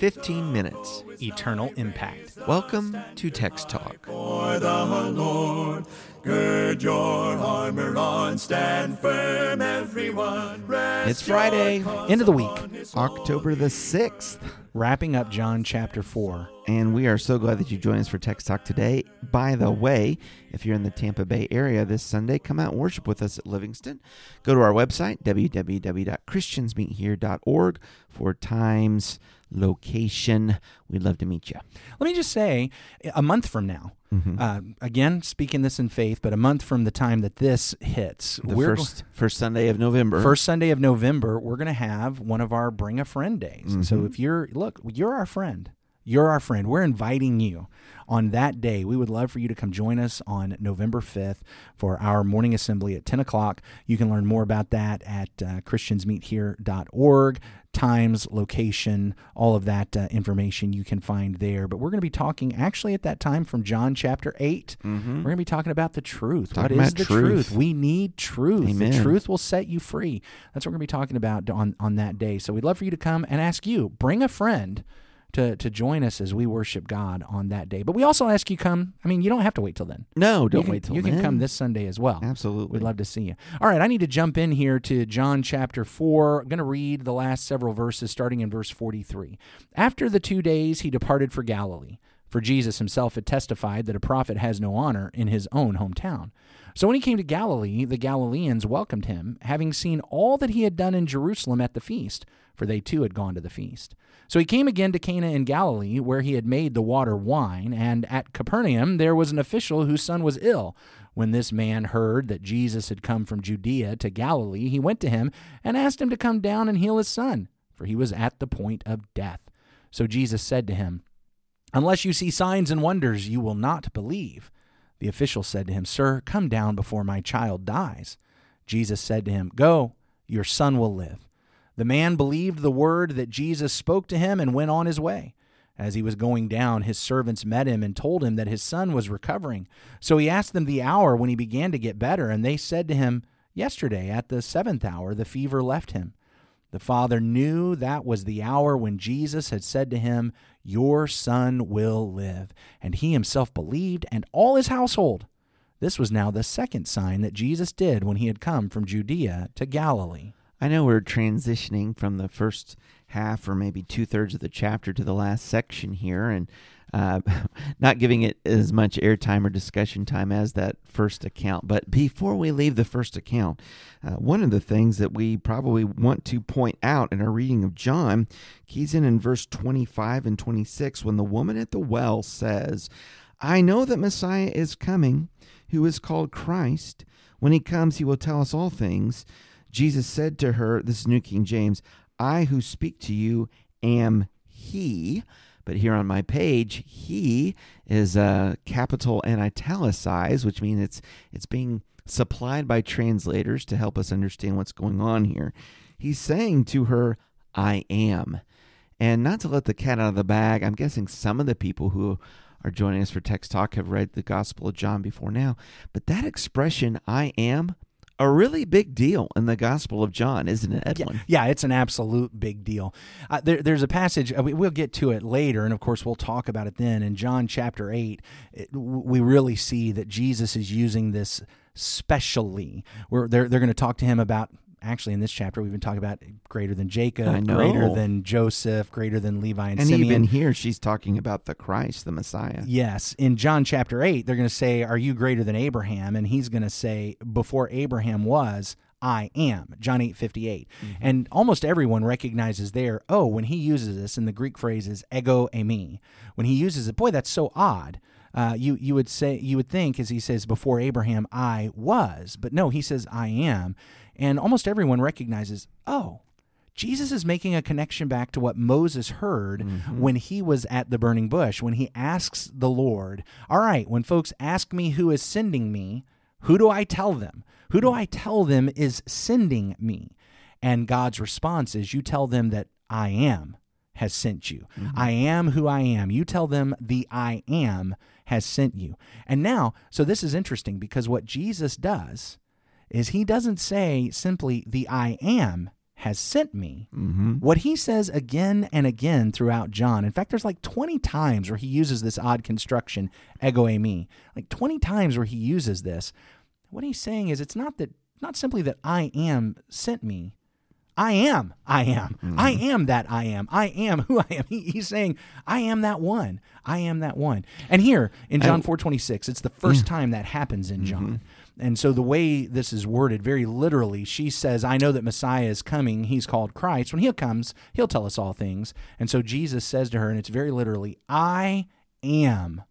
15 minutes. eternal impact. Welcome to Text Talk. For the Lord, gird your armor on, stand firm, everyone. Rest It's Friday, End of the week. October the 6th. Wrapping up John chapter 4. And we are so glad that you joined us for Text Talk today. By the way, if you're in the Tampa Bay area this Sunday, come out and worship with us at Livingston. Go to our website, www.christiansmeethere.org, for times, location. We'd love to meet you. Let me just say, a month from now, uh, again, speaking this in faith, but a month from the time that this hits, The we're first, first Sunday of November. first Sunday of November, we're going to have one of our Bring a Friend days. So Mm-hmm. if you're, look, you're our friend. You're our friend. We're inviting you on that day. We would love for you to come join us on November 5th for our morning assembly at 10 o'clock. You can learn more about that at uh, christiansmeethere.org. Times, location, all of that uh, information you can find there. But we're going to be talking actually at that time from John chapter 8. We're going to be talking about the truth. Mm-hmm. Talking what is the truth. truth? We need truth. Amen. The truth will set you free. That's what we're going to be talking about on, on that day. So we'd love for you to come and ask you, bring a friend to, to join us as we worship God on that day. But we also ask you come. I mean, you don't have to wait till then. no, don't can- wait till You then. can come this Sunday as well. Absolutely. We'd love to see you. All right, I need to jump in here to John chapter 4. I'm going to read the last several verses starting in verse 43. After the two days, he departed for Galilee, for Jesus himself had testified that a prophet has no honor in his own hometown. So when he came to Galilee, the Galileans welcomed him, having seen all that he had done in Jerusalem at the feast, for they too had gone to the feast. So he came again to Cana in Galilee, where he had made the water wine, and at Capernaum there was an official whose son was ill. When this man heard that Jesus had come from Judea to Galilee, he went to him and asked him to come down and heal his son, for he was at the point of death. So Jesus said to him, Unless you see signs and wonders, you will not believe. The official said to him, Sir, come down before my child dies. Jesus said to him, Go, your son will live. The man believed the word that Jesus spoke to him and went on his way. As he was going down, his servants met him and told him that his son was recovering. So he asked them the hour when he began to get better, and they said to him, Yesterday, at the seventh hour, the fever left him. The father knew that was the hour when Jesus had said to him, Your son will live. And he himself believed, and all his household. This was now the second sign that Jesus did when he had come from Judea to Galilee. I know we're transitioning from the first half or maybe two thirds of the chapter to the last section here and uh, not giving it as much airtime or discussion time as that first account. But before we leave the first account, uh, one of the things that we probably want to point out in our reading of John keys in in verse 25 and 26 when the woman at the well says, I know that Messiah is coming, who is called Christ. When he comes, he will tell us all things. Jesus said to her, This is New King James, I who speak to you am he. But here on my page, he is uh, capital and italicized, which means it's it's being supplied by translators to help us understand what's going on here. He's saying to her, I am. And not to let the cat out of the bag, I'm guessing some of the people who are joining us for Text Talk have read the Gospel of John before now. But that expression, I am, a really big deal in the Gospel of John, isn't it, Edwin? Yeah, it's an absolute big deal. Uh, there, there's a passage, uh, we, we'll get to it later, and of course, we'll talk about it then. In John chapter 8, it, we really see that Jesus is using this specially. Where they're, they're going to talk to him about. Actually, in this chapter, we've been talking about greater than Jacob, greater than Joseph, greater than Levi and, And Simeon. even here, she's talking about the Christ, the Messiah. Yes. In John chapter 8, they're going to say, Are you greater than Abraham? And he's going to say, Before Abraham was, I am. John eight fifty eight, mm-hmm. And almost everyone recognizes there, oh, when he uses this, and the Greek phrase is ego eimi. When he uses it, boy, that's so odd. Uh, you you would say you would think as he says before Abraham I was, but no, he says I am, and almost everyone recognizes oh Jesus is making a connection back to what Moses heard when he was at the burning bush, when he asks the Lord, All right, when folks ask me who is sending me, who do I tell them? Who do I tell them is sending me? And God's response is, You tell them that I am has sent you. I am who I am. You tell them the I am has sent you. And now, so this is interesting because what Jesus does is he doesn't say simply the I am has sent me. Mm-hmm. What he says again and again throughout John, in fact, there's like 20 times where he uses this odd construction, ego eimi. like 20 times where he uses this. What he's saying is it's not that, not simply that I am sent me. I am, I am, I mm-hmm. am that I am, I am who I am. He, he's saying, I am that one, I am that one. And here in John four twenty six, it's the first mm. time that happens in John. Mm-hmm. And so the way this is worded, very literally, she says, I know that Messiah is coming. He's called Christ. When he comes, he'll tell us all things. And so Jesus says to her, and it's very literally, I am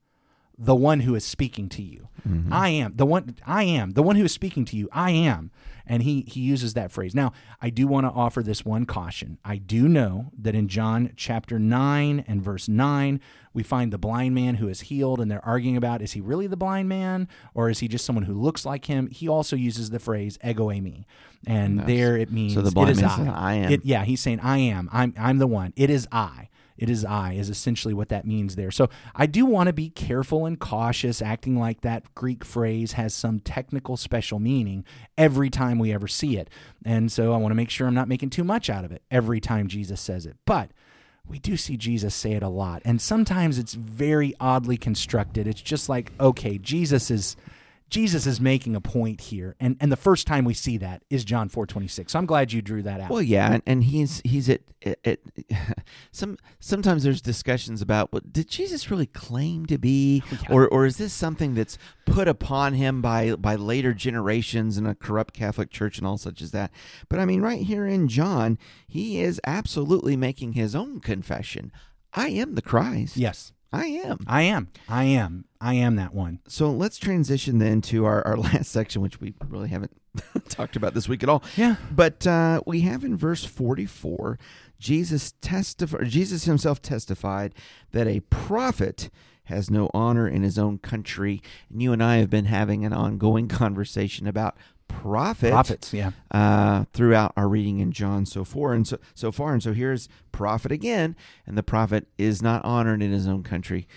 the one who is speaking to you. Mm-hmm. I am the one I am the one who is speaking to you. I am. And he he uses that phrase. Now, I do want to offer this one caution. I do know that in John chapter 9 and verse 9, we find the blind man who is healed and they're arguing about is he really the blind man or is he just someone who looks like him? He also uses the phrase ego eimi. And there it means So the blind is man I. says, "I am." It- yeah, he's saying I am. I'm I'm the one. It is I. It is I, is essentially what that means there. So I do want to be careful and cautious, acting like that Greek phrase has some technical special meaning every time we ever see it. And so I want to make sure I'm not making too much out of it every time Jesus says it. But we do see Jesus say it a lot. And sometimes it's very oddly constructed. It's just like, okay, Jesus is. Jesus is making a point here, and and the first time we see that is John four twenty six. So I'm glad you drew that out. Well, yeah, and, and he's he's at, at, at some sometimes there's discussions about what did Jesus really claim to be, oh, Yeah. or or is this something that's put upon him by by later generations in a corrupt Catholic Church and all such as that. But I mean, right here in John, he is absolutely making his own confession. I am the Christ. yes, I am. I am. I am. I am that one. So let's transition then to our, our last section, which we really haven't talked about this week at all. Yeah. But uh, we have in verse 44, Jesus testif- Jesus himself testified that a prophet has no honor in his own country. And you and I have been having an ongoing conversation about prophet Prophets, yeah. uh, throughout our reading in John so far and so so far. And so here's prophet again, and the prophet is not honored in his own country.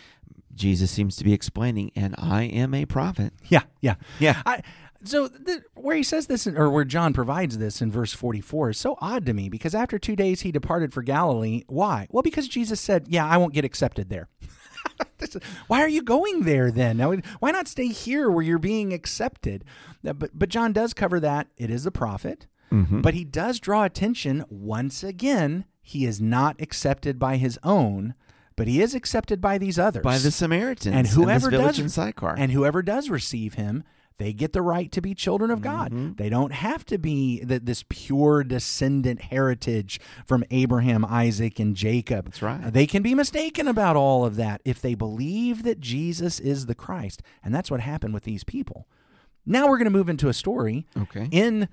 Jesus seems to be explaining, and I am a prophet. Yeah, yeah. Yeah. I, so the, where he says this, in, or where John provides this in verse 44 is so odd to me because after two days he departed for Galilee. Why? Well, because Jesus said, Yeah, I won't get accepted there. Why are you going there then? Now, why not stay here where you're being accepted? Uh, But, but John does cover that. It is a prophet. But he does draw attention once again. He is not accepted by his own, but he is accepted by these others By the Samaritans and whoever does in Sychar. and whoever does receive him they get the right to be children of god Mm-hmm. they don't have to be th- this pure descendant heritage from abraham isaac and jacob That's right. they can be mistaken about all of that if they believe that jesus is the christ and that's what happened with these people now we're going to move into a story Okay. in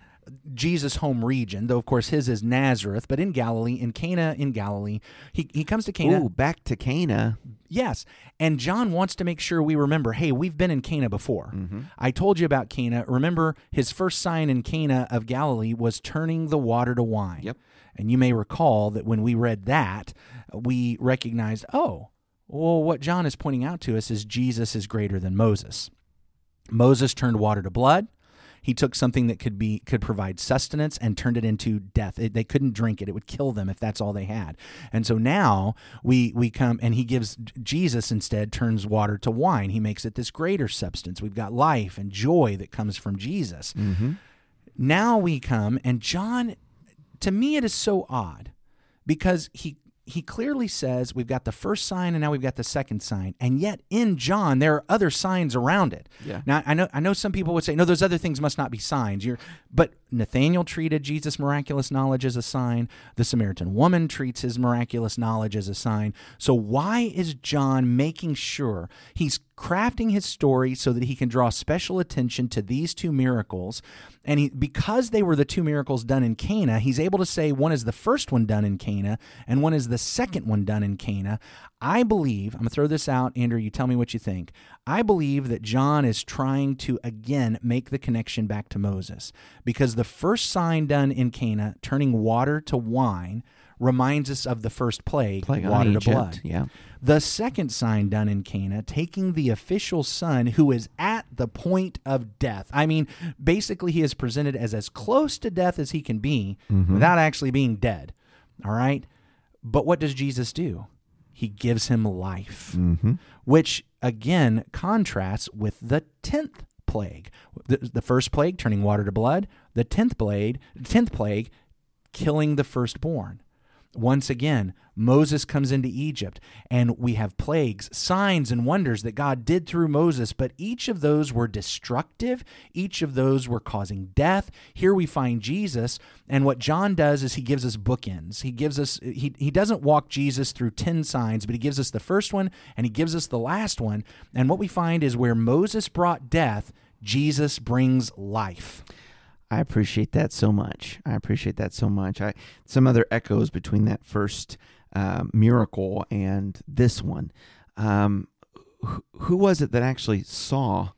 Jesus' home region, though of course his is Nazareth, but in Galilee, in Cana in Galilee. He, he comes to Cana. Ooh, back to Cana. Yes. And John wants to make sure we remember hey, we've been in Cana before. Mm-hmm. I told you about Cana. Remember, his first sign in Cana of Galilee was turning the water to wine. Yep. And you may recall that when we read that, we recognized, oh, well, what John is pointing out to us is Jesus is greater than Moses. Moses turned water to blood. He took something that could be could provide sustenance and turned it into death. It, they couldn't drink it; it would kill them if that's all they had. And so now we we come and he gives Jesus instead turns water to wine. He makes it this greater substance. We've got life and joy that comes from Jesus. Mm-hmm. Now we come and John. To me, it is so odd because he he clearly says we've got the first sign and now we've got the second sign. And yet in john there are other signs around it. Yeah. now i know i know some people would say no those other things must not be signs. You're, but nathaniel treated jesus miraculous knowledge as a sign the samaritan woman treats his miraculous knowledge as a sign so why is john making sure he's crafting his story so that he can draw special attention to these two miracles and he, because they were the two miracles done in Cana, he's able to say one is the first one done in Cana and one is the second one done in Cana. I believe, I'm going to throw this out, Andrew, you tell me what you think. I believe that John is trying to again make the connection back to Moses because the first sign done in Cana, turning water to wine, reminds us of the first plague, Plague water to blood. yeah. The second sign done in Cana, taking the official son who is at the point of death. I mean, basically, he is presented as as close to death as he can be mm-hmm. without actually being dead. All right? But what does Jesus do? He gives him life, mm-hmm. which again contrasts with the 10th plague. The, the first plague, turning water to blood. The 10th plague, 10th plague, killing the firstborn. Once again, Moses comes into Egypt, and we have plagues, signs, and wonders that God did through Moses, but each of those were destructive. Each of those were causing death. Here we find Jesus, and what John does is he gives us bookends. He gives us, he, he doesn't walk Jesus through 10 signs, but he gives us the first one, and he gives us the last one. And what we find is where Moses brought death, Jesus brings life. I appreciate that so much. I appreciate that so much. I some other echoes between that first uh, miracle and this one. Um, who, who was it that actually saw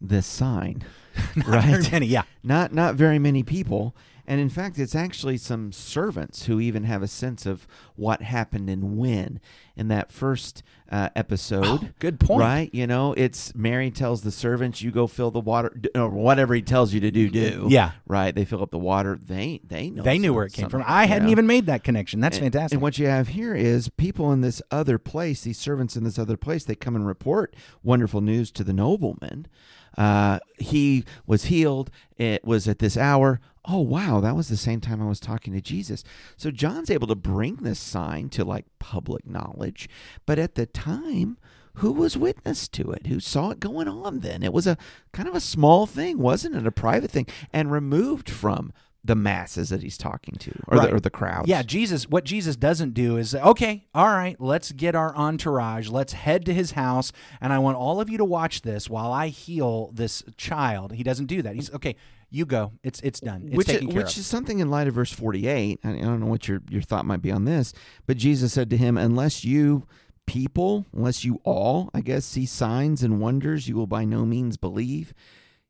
this sign? Not very many, yeah. Not not very many people. And in fact, it's actually some servants who even have a sense of what happened and when in that first uh, episode. Oh, good point. Right? You know, it's Mary tells the servants, "You go fill the water," or whatever he tells you to do. Do Yeah. right. They fill up the water. They they know. They knew where it came from. I hadn't know. even made that connection. That's And- fantastic. And what you have here is people in this other place, these servants in this other place, they come and report wonderful news to the nobleman. Uh, he was healed. It was at this hour. Oh, wow. That was the same time I was talking to Jesus. So John's able to bring this sign to like public knowledge. But at the time, who was witness to it? Who saw it going on then? It was a kind of a small thing, wasn't it? A private thing and removed from the masses that he's talking to or, Right. the, or the crowds. Yeah, Jesus, what Jesus doesn't do is, okay, all right, let's get our entourage. Let's head to his house, and I want all of you to watch this while I heal this child. He doesn't do that. He's, okay, you go. It's it's done. It's which taken is, care which is something in light of verse 48 I I don't know what your, your thought might be on this but jesus said to him unless you people unless you all i guess see signs and wonders you will by no means believe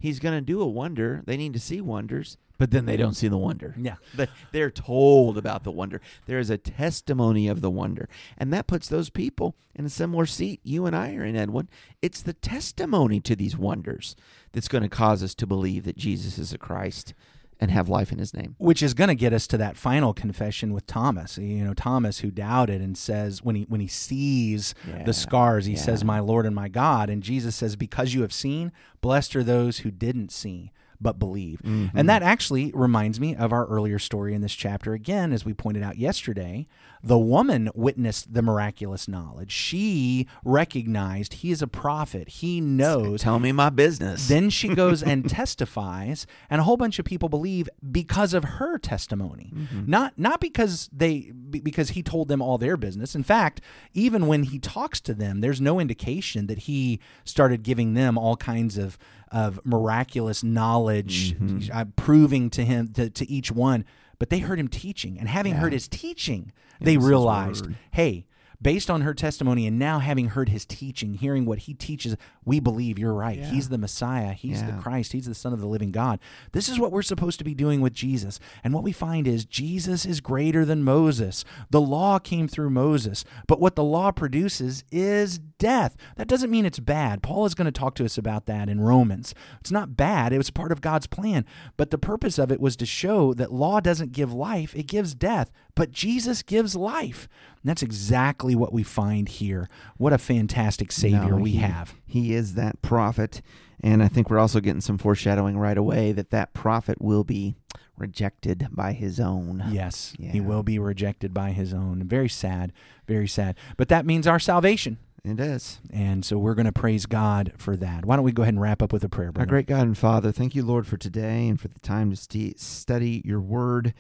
he's going to do a wonder they need to see wonders but then they don't see the wonder Yeah. They- they're told about the wonder there is a testimony of the wonder and that puts those people in a similar seat you and i are in edwin it's the testimony to these wonders that's going to cause us to believe that jesus is the christ and have life in his name. which is going to get us to that final confession with Thomas. You know, Thomas who doubted and says when he when he sees Yeah, the scars, he yeah. says, "My Lord and my God." And Jesus says, "Because you have seen, blessed are those who didn't see." But believe. Mm-hmm. And that actually reminds me of our earlier story in this chapter. Again, as we pointed out yesterday, the woman witnessed the miraculous knowledge. She recognized he is a prophet. He knows Tell me my business. then she goes and testifies, and a whole bunch of people believe because of her testimony, not not because they because he told them all their business. In fact, even when he talks to them, there's no indication that he started giving them all kinds of of miraculous knowledge, uh, proving to him to, to each one. But they heard him teaching, and having heard his teaching, they realized, hey, based on her testimony and now having heard his teaching, hearing what he teaches, we believe you're right. He's the Messiah. He's the Christ. He's the Son of the living God. This is what we're supposed to be doing with Jesus. And what we find is Jesus is greater than Moses. The law came through Moses, but what the law produces is death. That doesn't mean it's bad. Paul is going to talk to us about that in Romans. It's not bad, it was part of God's plan. But the purpose of it was to show that law doesn't give life, it gives death. But Jesus gives life. And that's exactly what we find here. What a fantastic Savior No, we he- have. He is that prophet. And I think we're also getting some foreshadowing right away that that prophet will be rejected by his own. Yes, he will be rejected by his own. Very sad, very sad. But that means our salvation. It is. And so we're going to praise God for that. Why don't we go ahead and wrap up with a prayer, Our great God and Father, thank you, Lord, for today and for the time to st- study your word,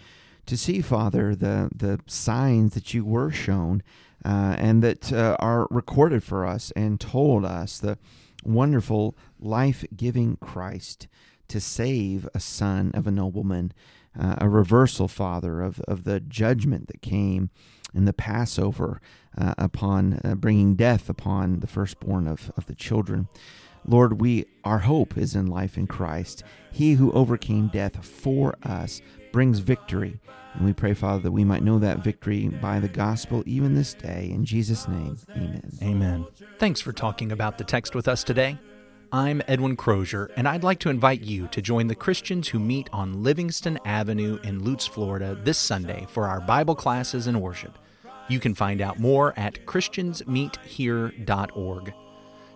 to see, Father, the, the signs that you were shown uh, and that uh, are recorded for us and told us the wonderful, life giving Christ to save a son of a nobleman, uh, a reversal, Father, of, of the judgment that came in the Passover uh, upon uh, bringing death upon the firstborn of, of the children. Lord, we our hope is in life in Christ. He who overcame death for us brings victory. And we pray, Father, that we might know that victory by the gospel even this day. In Jesus' name, amen. Amen. Thanks for talking about the text with us today. I'm Edwin Crozier, and I'd like to invite you to join the Christians who meet on Livingston Avenue in Lutz, Florida this Sunday for our Bible classes and worship. You can find out more at ChristiansMeetHere.org.